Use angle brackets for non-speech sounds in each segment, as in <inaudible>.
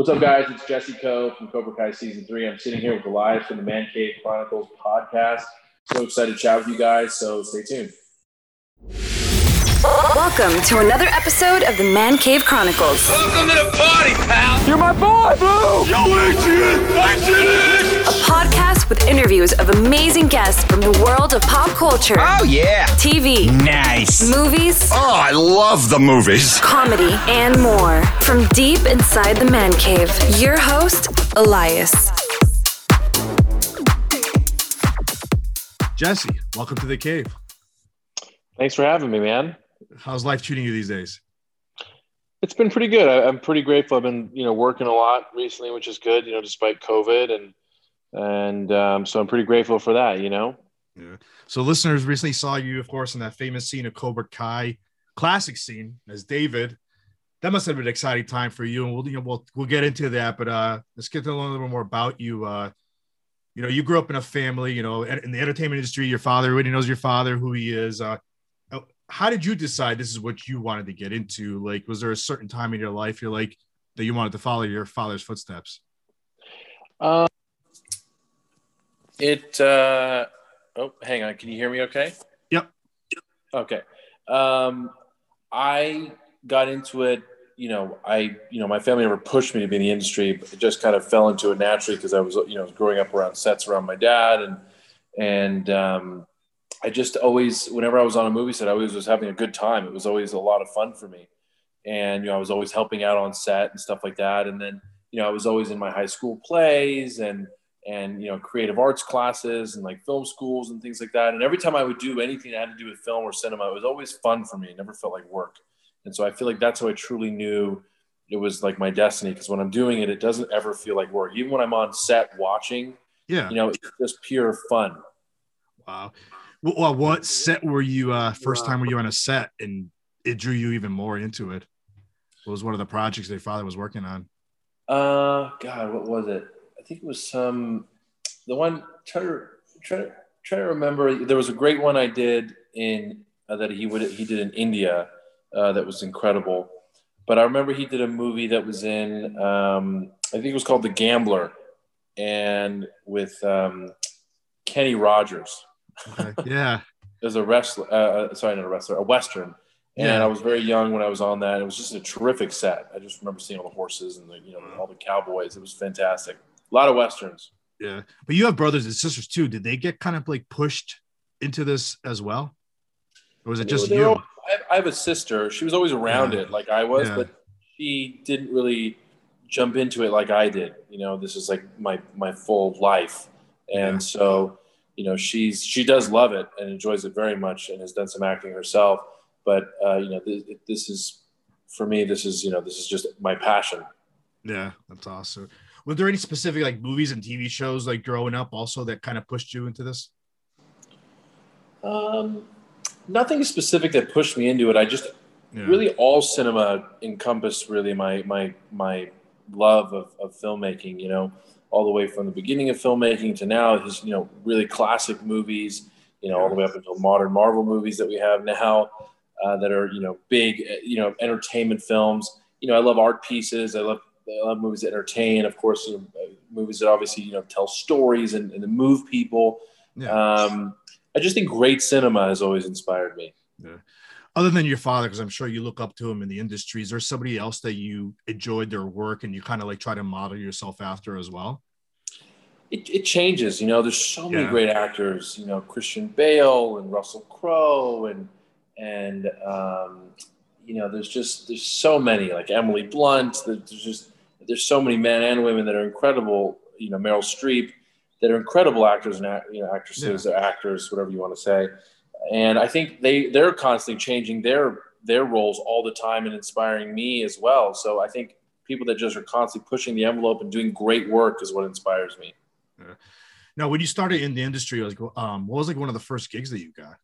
What's up, guys? It's Jesse Kove from Cobra Kai Season 3. I'm sitting here with Elias from the Man Cave Chronicles podcast. So excited to chat with you guys, so stay tuned. Welcome to another episode of the Man Cave Chronicles. Welcome to the party, pal. You're my boy, Blue. Yo, Adrian, Adrian. A podcast with interviews of amazing guests from the world of pop culture, Oh yeah. TV, Nice. movies, Oh, I love the movies. comedy, and more. From deep inside the Man Cave, your host, Elias. Jesse, welcome to the cave. Thanks for having me, man. How's life treating you these days? It's been pretty good. I, I'm pretty grateful. I've been, you know, working a lot recently, which is good, you know, despite COVID. And, and um, so I'm pretty grateful for that, you know? Yeah. So, listeners recently saw you, of course, in that famous scene of Cobra Kai, classic scene as David. That must have been an exciting time for you, and we'll you know, we'll we'll get into that. But uh, let's get to learn a little bit more about you. Uh, you know, you grew up in a family, you know, in the entertainment industry. Your father, everybody knows your father, who he is. Uh, how did you decide this is what you wanted to get into? Like, was there a certain time in your life you're like that you wanted to follow your father's footsteps? Um, it, uh, oh, hang on. Can you hear me okay? Yep. Okay. Um, I got into it, you know, I, you know, my family never pushed me to be in the industry, but it just kind of fell into it naturally because I was, you know, growing up around sets around my dad and, and, um, I just always, whenever I was on a movie set, I always was having a good time. It was always a lot of fun for me. And, you know, I was always helping out on set and stuff like that. And then, you know, I was always in my high school plays and, and, you know, creative arts classes and like film schools and things like that. And every time I would do anything that had to do with film or cinema, it was always fun for me. It never felt like work. And so I feel like that's how I truly knew it was like my destiny. Cause when I'm doing it, it doesn't ever feel like work. Even when I'm on set watching, Yeah. you know, it's just pure fun. Wow. Well, what set were you uh first time were you on a set and it drew you even more into it? What was one of the projects that your father was working on? Uh, God, what was it? I think it was some, the one, try to, try to, try to remember. There was a great one I did in, uh, that he would, he did in India uh, that was incredible. But I remember he did a movie that was in, um, I think it was called The Gambler and with um, Kenny Rogers. Okay. <laughs> Yeah. There's a wrestler, uh, sorry, not a wrestler, a Western. And Yeah. I was very young when I was on that. It was just a terrific set. I just remember seeing all the horses and the, you know, all the cowboys. It was fantastic. A lot of Westerns. Yeah. But you have brothers and sisters too. Did they get kind of like pushed into this as well? Or was it just you? all- I have, I have a sister. She was always around Yeah. it like I was, Yeah. but she didn't really jump into it like I did. You know, this is like my, my full life. And Yeah. so, you know, she's, she does love it and enjoys it very much and has done some acting herself. But, uh, you know, this, this is, for me, this is, you know, this is just my passion. Yeah, that's awesome. Were there any specific like movies and TV shows like growing up also that kind of pushed you into this? Um, nothing specific that pushed me into it. I just Yeah. really all cinema encompassed really my my my love of, of filmmaking. You know, all the way from the beginning of filmmaking to now, his you know really classic movies. You know, all the way up until modern Marvel movies that we have now uh, that are you know big uh, you know entertainment films. You know, I love art pieces. I love I love movies that entertain. Of course, you know, uh, movies that obviously you know tell stories and, and move people. Yeah. Um, I just think great cinema has always inspired me. Other than your father, because I'm sure you look up to him in the industry, is there somebody else that you enjoyed their work and you kind of like try to model yourself after as well? It, it changes, you know. There's so many Yeah. great actors, you know, Christian Bale and Russell Crowe and and um, you know, there's just there's so many like Emily Blunt. There's just there's so many men and women that are incredible. You know, Meryl Streep that are incredible actors and act- you know actresses or actors, whatever you want to say. And I think they they're constantly changing their their roles all the time and inspiring me as well. So I think people that just are constantly pushing the envelope and doing great work is what inspires me. Now, when you started in the industry, like, um, what was like one of the first gigs that you got?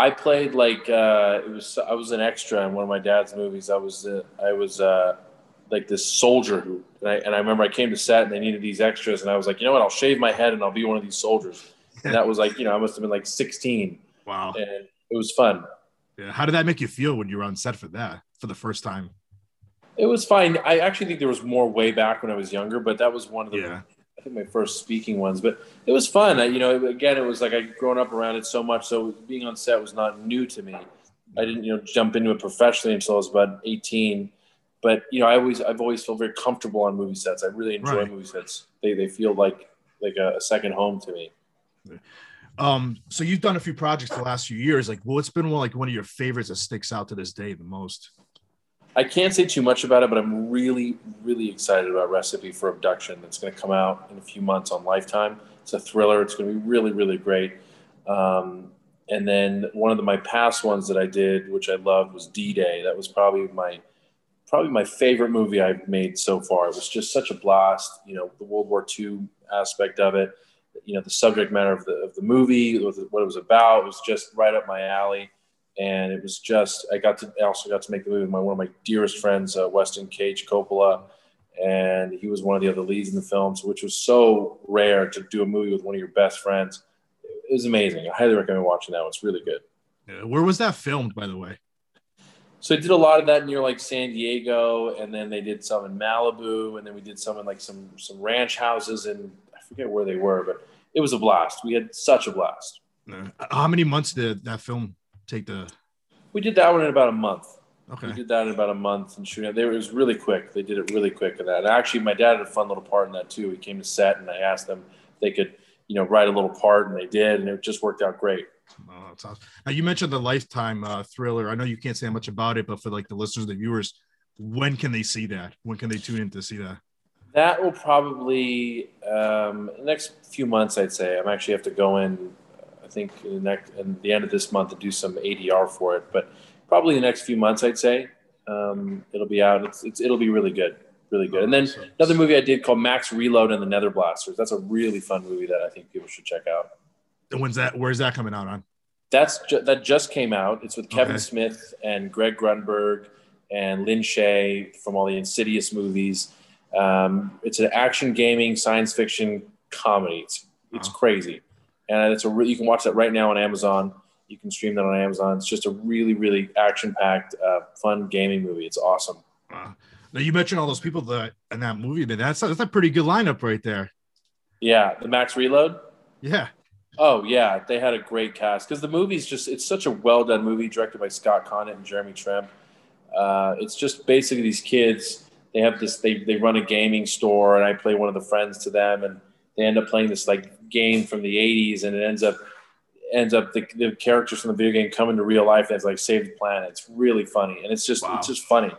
I played like uh, it was. I was an extra in one of my dad's movies. I was. Uh, I was uh, like this soldier who, and I, and I remember I came to set and they needed these extras, and I was like, you know what? I'll shave my head and I'll be one of these soldiers. And that was like, you know, I must have been like 16, Wow. and it was fun. Yeah. How did that make you feel when you were on set for that for the first time? It was fine. I actually think there was more way back when I was younger, but that was one of the Yeah. I think my first speaking ones. But it was fun. I, you know, again, it was like I'd grown up around it so much, so being on set was not new to me. I didn't, you know, jump into it professionally until I was about 18. But you know, I always, I've always felt very comfortable on movie sets. I really enjoy Right. movie sets. They, they feel like like a, a second home to me. Um, so you've done a few projects the last few years. Like, what's been one like one of your favorites that sticks out to this day the most? I can't say too much about it, but I'm really, really excited about Recipe for Abduction. That's going to come out in a few months on Lifetime. It's a thriller. It's going to be really, really great. Um, and then one of the, my past ones that I did, which I loved, was D Day. That was probably my probably my favorite movie I've made so far. It was just such a blast. You know, the World War II aspect of it. You know, the subject matter of the of the movie, what it was about, It was just right up my alley and it was just I got to I also got to make the movie with my one of my dearest friends, uh, Weston Cage Coppola, and he was one of the other leads in the film, so which was so rare to do a movie with one of your best friends. It was amazing. I highly recommend watching that one. It's really good. Uh, Where was that filmed, by the way? So they did a lot of that near like San Diego, and then they did some in Malibu, and then we did some in like some some ranch houses, and I forget where they were, but it was a blast. We had such a blast. How many months did that film take to? We did that one in about a month. Okay. We did that in about a month and shooting. it. They, it was really quick. They did it really quick in that. And actually, my dad had a fun little part in that too. He came to set and I asked them if they could, you know, write a little part, and they did, and it just worked out great. Oh, that's awesome. Now you mentioned the Lifetime uh, thriller. I know you can't say much about it, but for like the listeners, the viewers, when can they see that? When can they tune in to see that? That will probably um, next few months. I'd say I'm actually have to go in. I think in the next in the end of this month to do some ADR for it, but probably the next few months. I'd say um, it'll be out. It's, it's it'll be really good, really good. And then another movie I did called Max Reload and the Nether Blasters. That's a really fun movie that I think people should check out. And when's that? Where's that coming out on? That's ju- that just came out. It's with Kevin Okay. Smith and Greg Grunberg and Lin Shaye from all the Insidious movies. Um, it's an action gaming science fiction comedy. It's it's Wow. crazy, and it's a re- you can watch that right now on Amazon. You can stream that on Amazon. It's just a really really action packed, uh, fun gaming movie. It's awesome. Uh, now you mentioned all those people that in that movie. man, That's that's a pretty good lineup right there. Yeah, the Max Reload. Yeah. Oh yeah, they had a great cast because the movie's just it's such a well done movie directed by Scott Conant and Jeremy Tremp. Uh, it's just basically these kids. They have this. They they run a gaming store, and I play one of the friends to them, and they end up playing this like game from the '80s, and it ends up ends up the, the characters from the video game come into real life and it's like save the planet. It's really funny, and it's just Wow. it's just funny.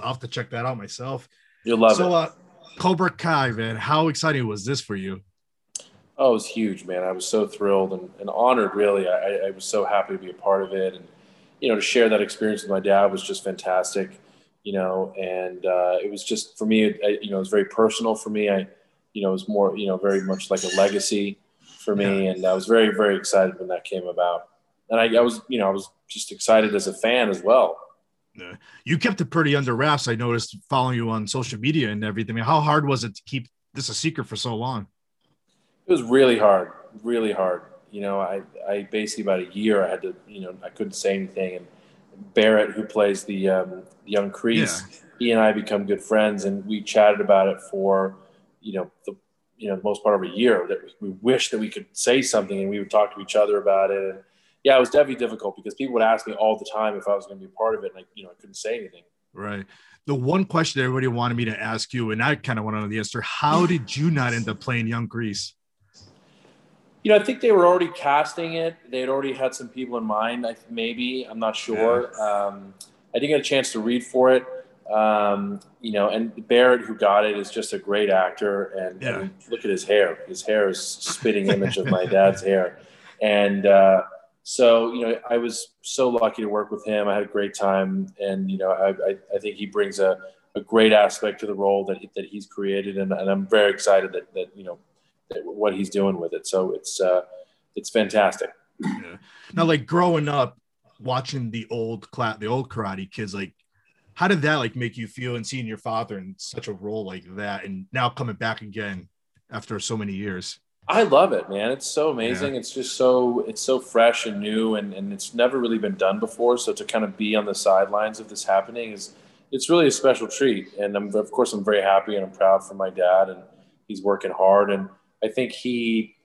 I'll have to check that out myself. You'll love so, it. uh, Cobra Kai, man, how exciting was this for you? Oh, it was huge, man. I was so thrilled and, and honored, really. I, I was so happy to be a part of it. And, you know, to share that experience with my dad was just fantastic, you know, and uh, it was just, for me, it, I, you know, it was very personal for me. I, you know, it was more, you know, very much like a legacy for me. And I was very, very excited when that came about. And I, I was, you know, I was just excited as a fan as well. Uh, You kept it pretty under wraps. I noticed following you on social media and everything. I mean, how hard was it to keep this a secret for so long? It was really hard, really hard. You know, I, I basically about a year I had to, you know, I couldn't say anything. And Barrett, who plays the um, young Kreese, he and I become good friends, and we chatted about it for, you know, the you know the most part of a year. That we, we wish that we could say something, and we would talk to each other about it. And yeah, it was definitely difficult because people would ask me all the time if I was going to be a part of it, and I, you know, I couldn't say anything. Right. The one question everybody wanted me to ask you, and I kind of want to know the answer: How did you not end up playing young Kreese? You know, I think they were already casting it. They had already had some people in mind. I, maybe I'm not sure. Um, I didn't get a chance to read for it. Um, you know, and Barrett, who got it, is just a great actor. And Yeah. mean, look at his hair. His hair is spitting <laughs> image of my dad's hair. And uh, so, you know, I was so lucky to work with him. I had a great time, and you know, I, I, I think he brings a, a great aspect to the role that he, that he's created, and, and I'm very excited that that you know that what he's doing with it. So it's uh, it's fantastic. Yeah. Now, like growing up, watching the old cla- the old Karate Kids, like how did that like make you feel and seeing your father in such a role like that, and now coming back again after so many years? I love it, man. It's so amazing. It's just so it's so fresh and new, and, and it's never really been done before. So to kind of be on the sidelines of this happening is it's really a special treat. And I'm, of course, I'm very happy and I'm proud for my dad, and he's working hard. And I think he,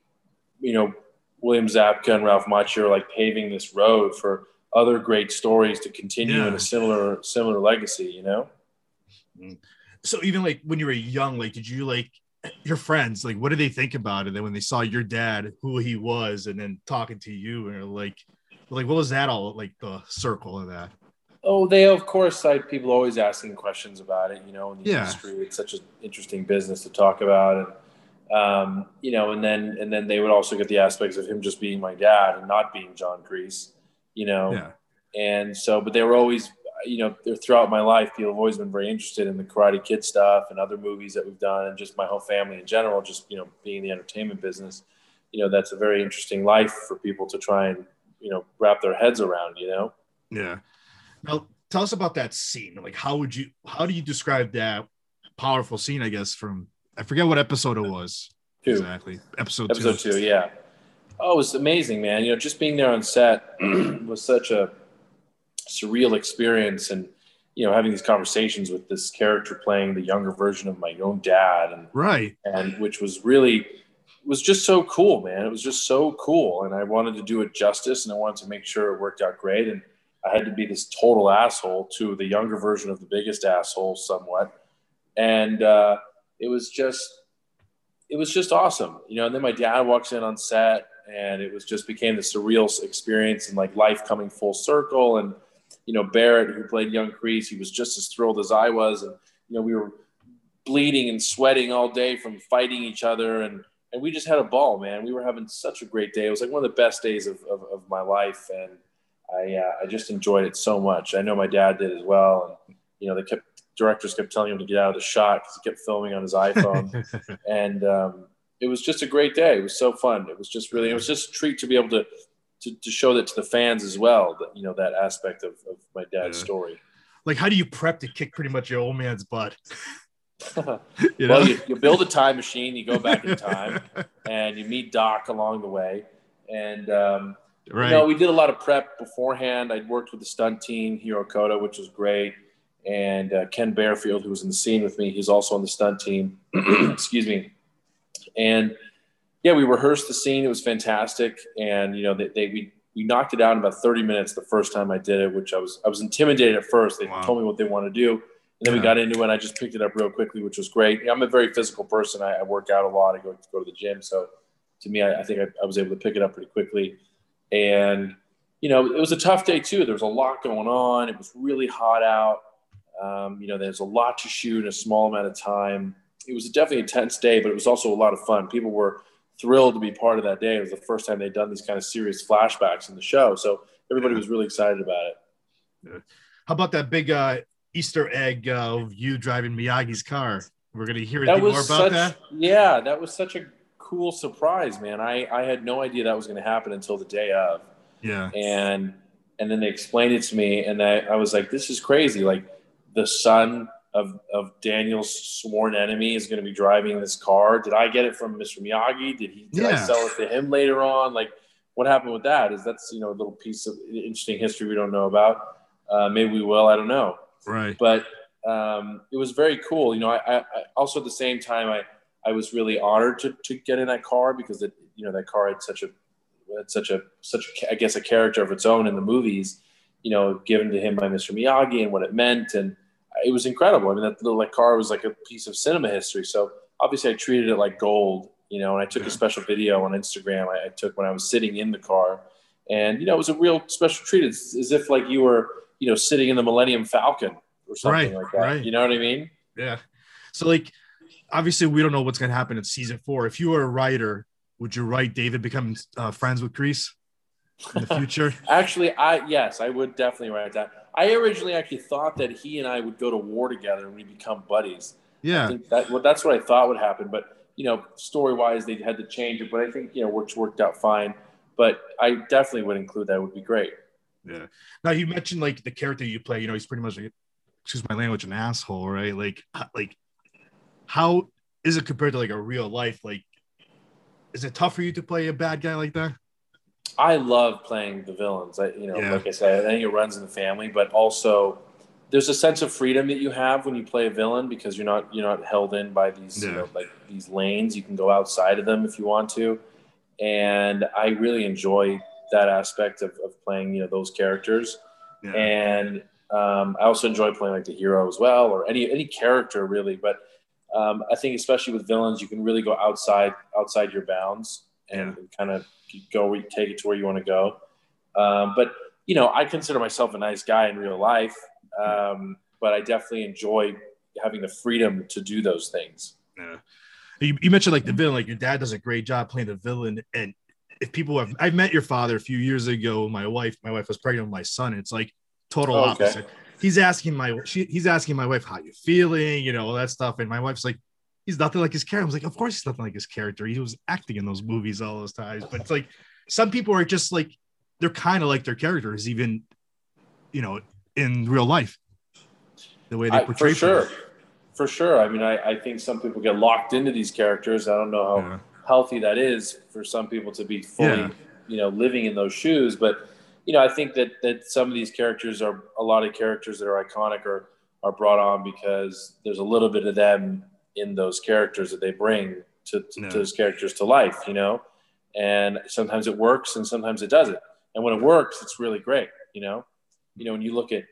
you know, William Zabka and Ralph Macchio are like paving this road for other great stories to continue Yeah. in a similar similar legacy. You know. So even like when you were young, like did you like your friends, like what did they think about it? Then when they saw your dad, who he was, and then talking to you, and like, like what was that all like the circle of that? Oh, they of course. Like people always asking questions about it. You know, in the Yeah. industry, it's such an interesting business to talk about, and um, you know, and then and then they would also get the aspects of him just being my dad and not being John Kreese. You know, Yeah, and so, but they were always, you know, throughout my life, people have always been very interested in the Karate Kid stuff and other movies that we've done, and just my whole family in general. Just you know, being in the entertainment business, you know, that's a very interesting life for people to try and you know wrap their heads around. You know. yeah. Now tell us about that scene. Like, how would you, how do you describe that powerful scene? I guess from I forget what episode it uh, was Two. exactly. Episode, episode two. yeah oh it was amazing man. You know just being there on set <clears throat> was such a surreal experience and you know having these conversations with this character playing the younger version of my own dad and Right. and which was really was just so cool man. It was just so cool. And i wanted to do it justice and i wanted to make sure it worked out great. And i had to be this total asshole to the younger version of the biggest asshole somewhat. And uh, it was just it was just awesome. You know and then my dad walks in on set and it was just became this surreal experience and like life coming full circle. And you know barrett who played young Kreese, he was just as thrilled as i was. And you know we were bleeding and sweating all day from fighting each other. And and we just had a ball man. We were having such a great day. It was like one of the best days of, of, of my life. And i uh, i just enjoyed it so much. I know my dad did as well. And you know they kept directors kept telling him to get out of the shot because he kept filming on his iphone. <laughs> And um, it was just a great day. It was so fun. It was just really, it was just a treat to be able to to, to show that to the fans as well. That you know that aspect of, of my dad's Yeah. story. like, how do you prep to kick pretty much your old man's butt? <laughs> <laughs> You know? well, you, you build a time machine, you go back in time, <laughs> and you meet Doc along the way. And um, right. you know, we did a lot of prep beforehand. I'd worked with the stunt team, Hiro Koda, which was great, and uh, Ken Bearfield, who was in the scene with me, he's also on the stunt team. <clears throat> Excuse me. And yeah, we rehearsed the scene. It was fantastic, and you know, they, they we we knocked it out in about 30 minutes the first time I did it, which I was I was intimidated at first. They Wow. told me what they want to do, and then we got into it. and I just picked it up real quickly, which was great. I'm a very physical person. I, I work out a lot. I go go to the gym, so to me, I, I think I, I was able to pick it up pretty quickly. And you know, it was a tough day too. There was a lot going on. It was really hot out. Um, you know, there's a lot to shoot in a small amount of time. It was definitely a tense day, but it was also a lot of fun. People were thrilled to be part of that day. It was the first time they'd done these kind of serious flashbacks in the show, so everybody was really excited about it. How about that big uh, Easter egg uh, of you driving Miyagi's car? We're gonna hear That more was about such, that. yeah, that was such a cool surprise, man. I, I had no idea that was going to happen until the day of. Yeah, and and then they explained it to me and I, I was like this is crazy like the son of of daniel's sworn enemy is going to be driving this car did i get it from mr miyagi did he did i sell it to him later on like what happened with that is that's you know a little piece of interesting history we don't know about uh, maybe we will i don't know right. but um, it was very cool. You know, I, I, I also at the same time, I, I was really honored to, to get in that car because it, you know, that car had such a, had such a, such a, I guess a character of its own in the movies, you know, given to him by Mr. Miyagi and what it meant. And it was incredible. I mean, that little like car was like a piece of cinema history. So obviously I treated it like gold, you know, and I took a special video on Instagram I, I took when I was sitting in the car and, you know, it was a real special treat. It's as if like you were, you know, sitting in the Millennium Falcon or something Right, like that. right. You know what I mean? Yeah. So like, obviously, we don't know what's gonna happen in season four. If you were a writer, would you write David become uh, friends with Kreese in the <laughs> future? Actually, I yes, I would definitely write that. I originally actually thought that he and I would go to war together and we become buddies. I yeah. think that well, that's what I thought would happen. But you know, story wise, they had to change it. But I think you know, which worked out fine. But I definitely would include that. It would be great. Yeah. Now you mentioned like the character you play. You know, he's pretty much, like, excuse my language, an asshole, right? Like, like, how is it compared to like a real life? Like, is it tough for you to play a bad guy like that? I love playing the villains. I, you know, Yeah. like I said, I think it runs in the family, but also there's a sense of freedom that you have when you play a villain because you're not you're not held in by these you know like these lanes. You can go outside of them if you want to, and I really enjoy that aspect of, of playing you know those characters. Yeah. And um, I also enjoy playing like the hero as well, or any any character really. But um, I think especially with villains, you can really go outside outside your bounds and kind of go take it to where you want to go. Um, but you know, I consider myself a nice guy in real life, um, but I definitely enjoy having the freedom to do those things. Yeah. You, you mentioned like the villain, like your dad does a great job playing the villain. And if people have, I've met your father a few years ago. My wife, my wife was pregnant with my son. It's like total Oh, okay. opposite. He's asking my, she, he's asking my wife, how you feeling? You know, all that stuff. And my wife's like, he's nothing like his character. I was like, of course he's nothing like his character. He was acting in those movies all those times. But it's like, some people are just like, they're kind of like their characters, even, you know, in real life. The way they I, portray for sure, for sure. I mean, I, I think some people get locked into these characters. I don't know how Yeah. healthy that is for some people to be fully, Yeah. you know, living in those shoes. But you know, I think that that some of these characters are a lot of characters that are iconic or are brought on because there's a little bit of them in those characters that they bring to, to, Yeah. to those characters to life. You know, and sometimes it works and sometimes it doesn't. And when it works, it's really great. You know, you know when you look at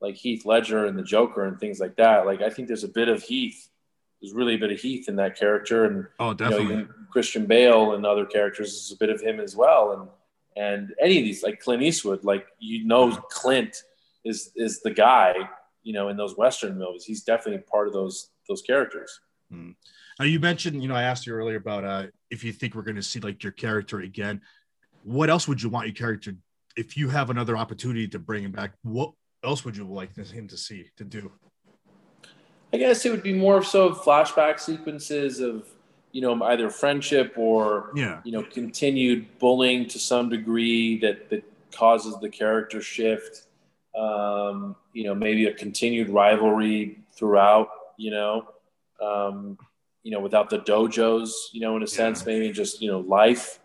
like Heath Ledger and the Joker and things like that. Like I think there's a bit of Heath. There's really a bit of Heath in that character, and Oh, you know, definitely. Christian Bale and other characters is a bit of him as well. And and any of these, like Clint Eastwood, like you know, Clint is is the guy. You know, in those Western movies, he's definitely part of those those characters. Now you mentioned, you know, I asked you earlier about uh, if you think we're going to see like your character again. What else would you want your character if you have another opportunity to bring him back? What else would you like him to see to do? I guess it would be more so flashback sequences of you know either friendship or Yeah, you know continued bullying to some degree that that causes the character shift um, you know maybe a continued rivalry throughout you know um, you know without the dojos you know in a sense maybe just you know life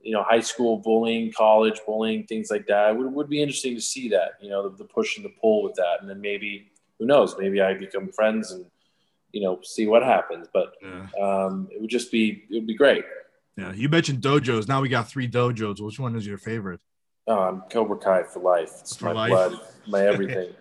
you know high school bullying college bullying things like that it would, would be interesting to see that you know the, the push and the pull with that and then maybe who knows maybe i become friends and you know see what happens but yeah, um, it would just be it would be great yeah. You mentioned dojos. Now we got three dojos. Which one is your favorite? Oh, I'm Cobra Kai for life. It's For my life. blood, my <laughs> everything.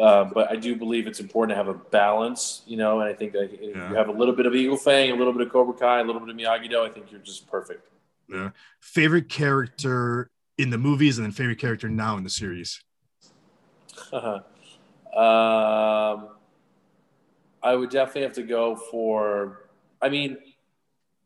Uh, but I do believe it's important to have a balance, you know. And I think that if Yeah. you have a little bit of Eagle Fang, a little bit of Cobra Kai, a little bit of Miyagi Do, I think you're just perfect. Yeah. Favorite character in the movies, and then favorite character now in the series. <laughs> um, I would definitely have to go for. I mean,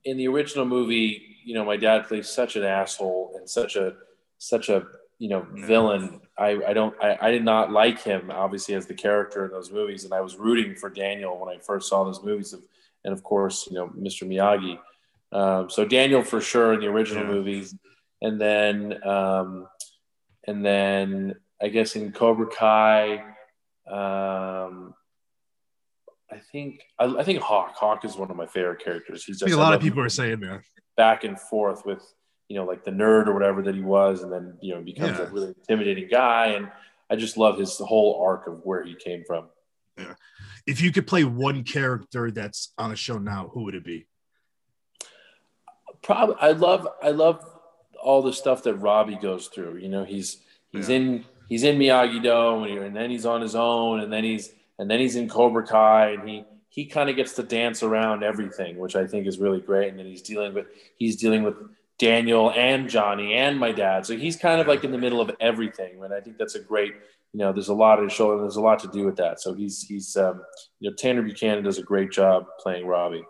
in the original movie, you know, my dad plays such an asshole and such a such a you know villain. I, I don't I, I did not like him obviously as the character in those movies, and I was rooting for Daniel when I first saw those movies, of, and of course, you know, Mr. Miyagi. Um, so Daniel for sure in the original Yeah. movies, and then um, and then I guess in Cobra Kai, um, I think I, I think Hawk. Hawk is one of my favorite characters. He's just a lot of people are saying that. back and forth with you know like the nerd or whatever that he was, and then you know becomes Yeah. a really intimidating guy. And I just love his whole arc of where he came from. Yeah. If you could play one character that's on a show now, who would it be? Probably I love I love all the stuff that Robbie goes through. You know, he's he's Yeah. in he's in Miyagi Do, and, and then he's on his own, and then he's and then he's in Cobra Kai, and he he kind of gets to dance around everything, which I think is really great. And then he's dealing with he's dealing with Daniel and Johnny and my dad, so he's kind of like in the middle of everything. And I think that's a great. You know, there's a lot of show, and there's a lot to do with that. So he's he's um, you know Tanner Buchanan does a great job playing Robbie.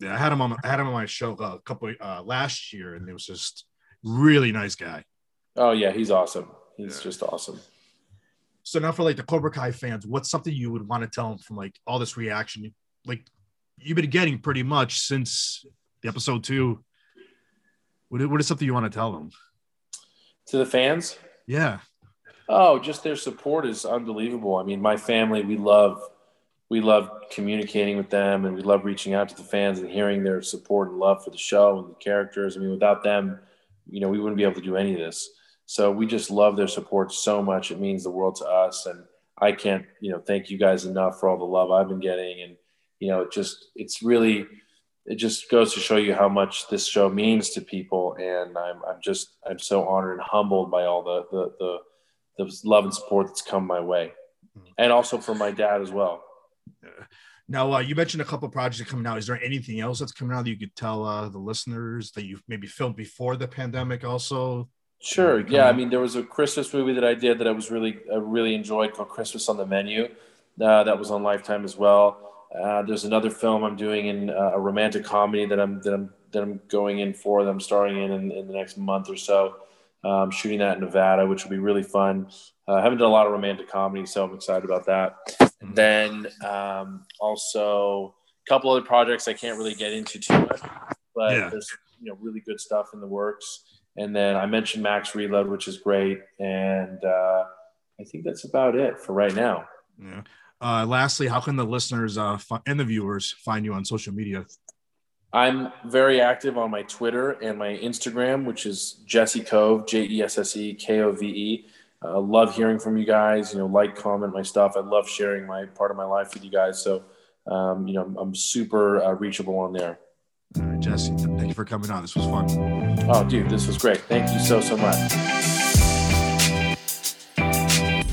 Yeah, I had him on. I had him on my show a couple uh, last year, and it was just really nice guy. Oh yeah, he's awesome. He's Yeah. just awesome. So now for like the Cobra Kai fans, what's something you would want to tell them from like all this reaction, like you've been getting pretty much since the episode two? What is, what is something you want to tell them? To the fans, Yeah, oh, just their support is unbelievable. I mean, my family, we love, we love communicating with them, and we love reaching out to the fans and hearing their support and love for the show and the characters. I mean, without them, you know, we wouldn't be able to do any of this. So we just love their support so much. It means the world to us, and I can't, you know, thank you guys enough for all the love I've been getting. And, you know, it just, it's really, it just goes to show you how much this show means to people. And I'm, I'm just, I'm so honored and humbled by all the, the, the, the love and support that's come my way. And also from my dad as well. Now, uh, you mentioned a couple projects are coming out. Is there anything else that's coming out that you could tell uh, the listeners that you've maybe filmed before the pandemic? Also, Sure. Yeah. I mean, there was a Christmas movie that I did that I was really, I really enjoyed called Christmas on the Menu. Uh, that was on Lifetime as well. Uh, there's another film I'm doing in uh, a romantic comedy that I'm that I'm that I'm going in for that I'm starring in in, in the next month or so. Um, shooting that in Nevada, which will be really fun. Uh, I haven't done a lot of romantic comedy, so I'm excited about that. And then um, also a couple other projects I can't really get into too much, but Yeah. there's you know really good stuff in the works. And then I mentioned Max Reload, which is great, and uh, I think that's about it for right now. yeah. Uh, lastly, how can the listeners uh, and the viewers find you on social media? I'm very active on my Twitter and my Instagram, which is Jesse Kove, J E S S E K O V E. Uh, love hearing from you guys. You know, like, comment my stuff. I love sharing my part of my life with you guys. So, um, you know, I'm super uh, reachable on there. All right, Jesse, thank you for coming on. This was fun. Oh, dude, this was great. Thank you so so much.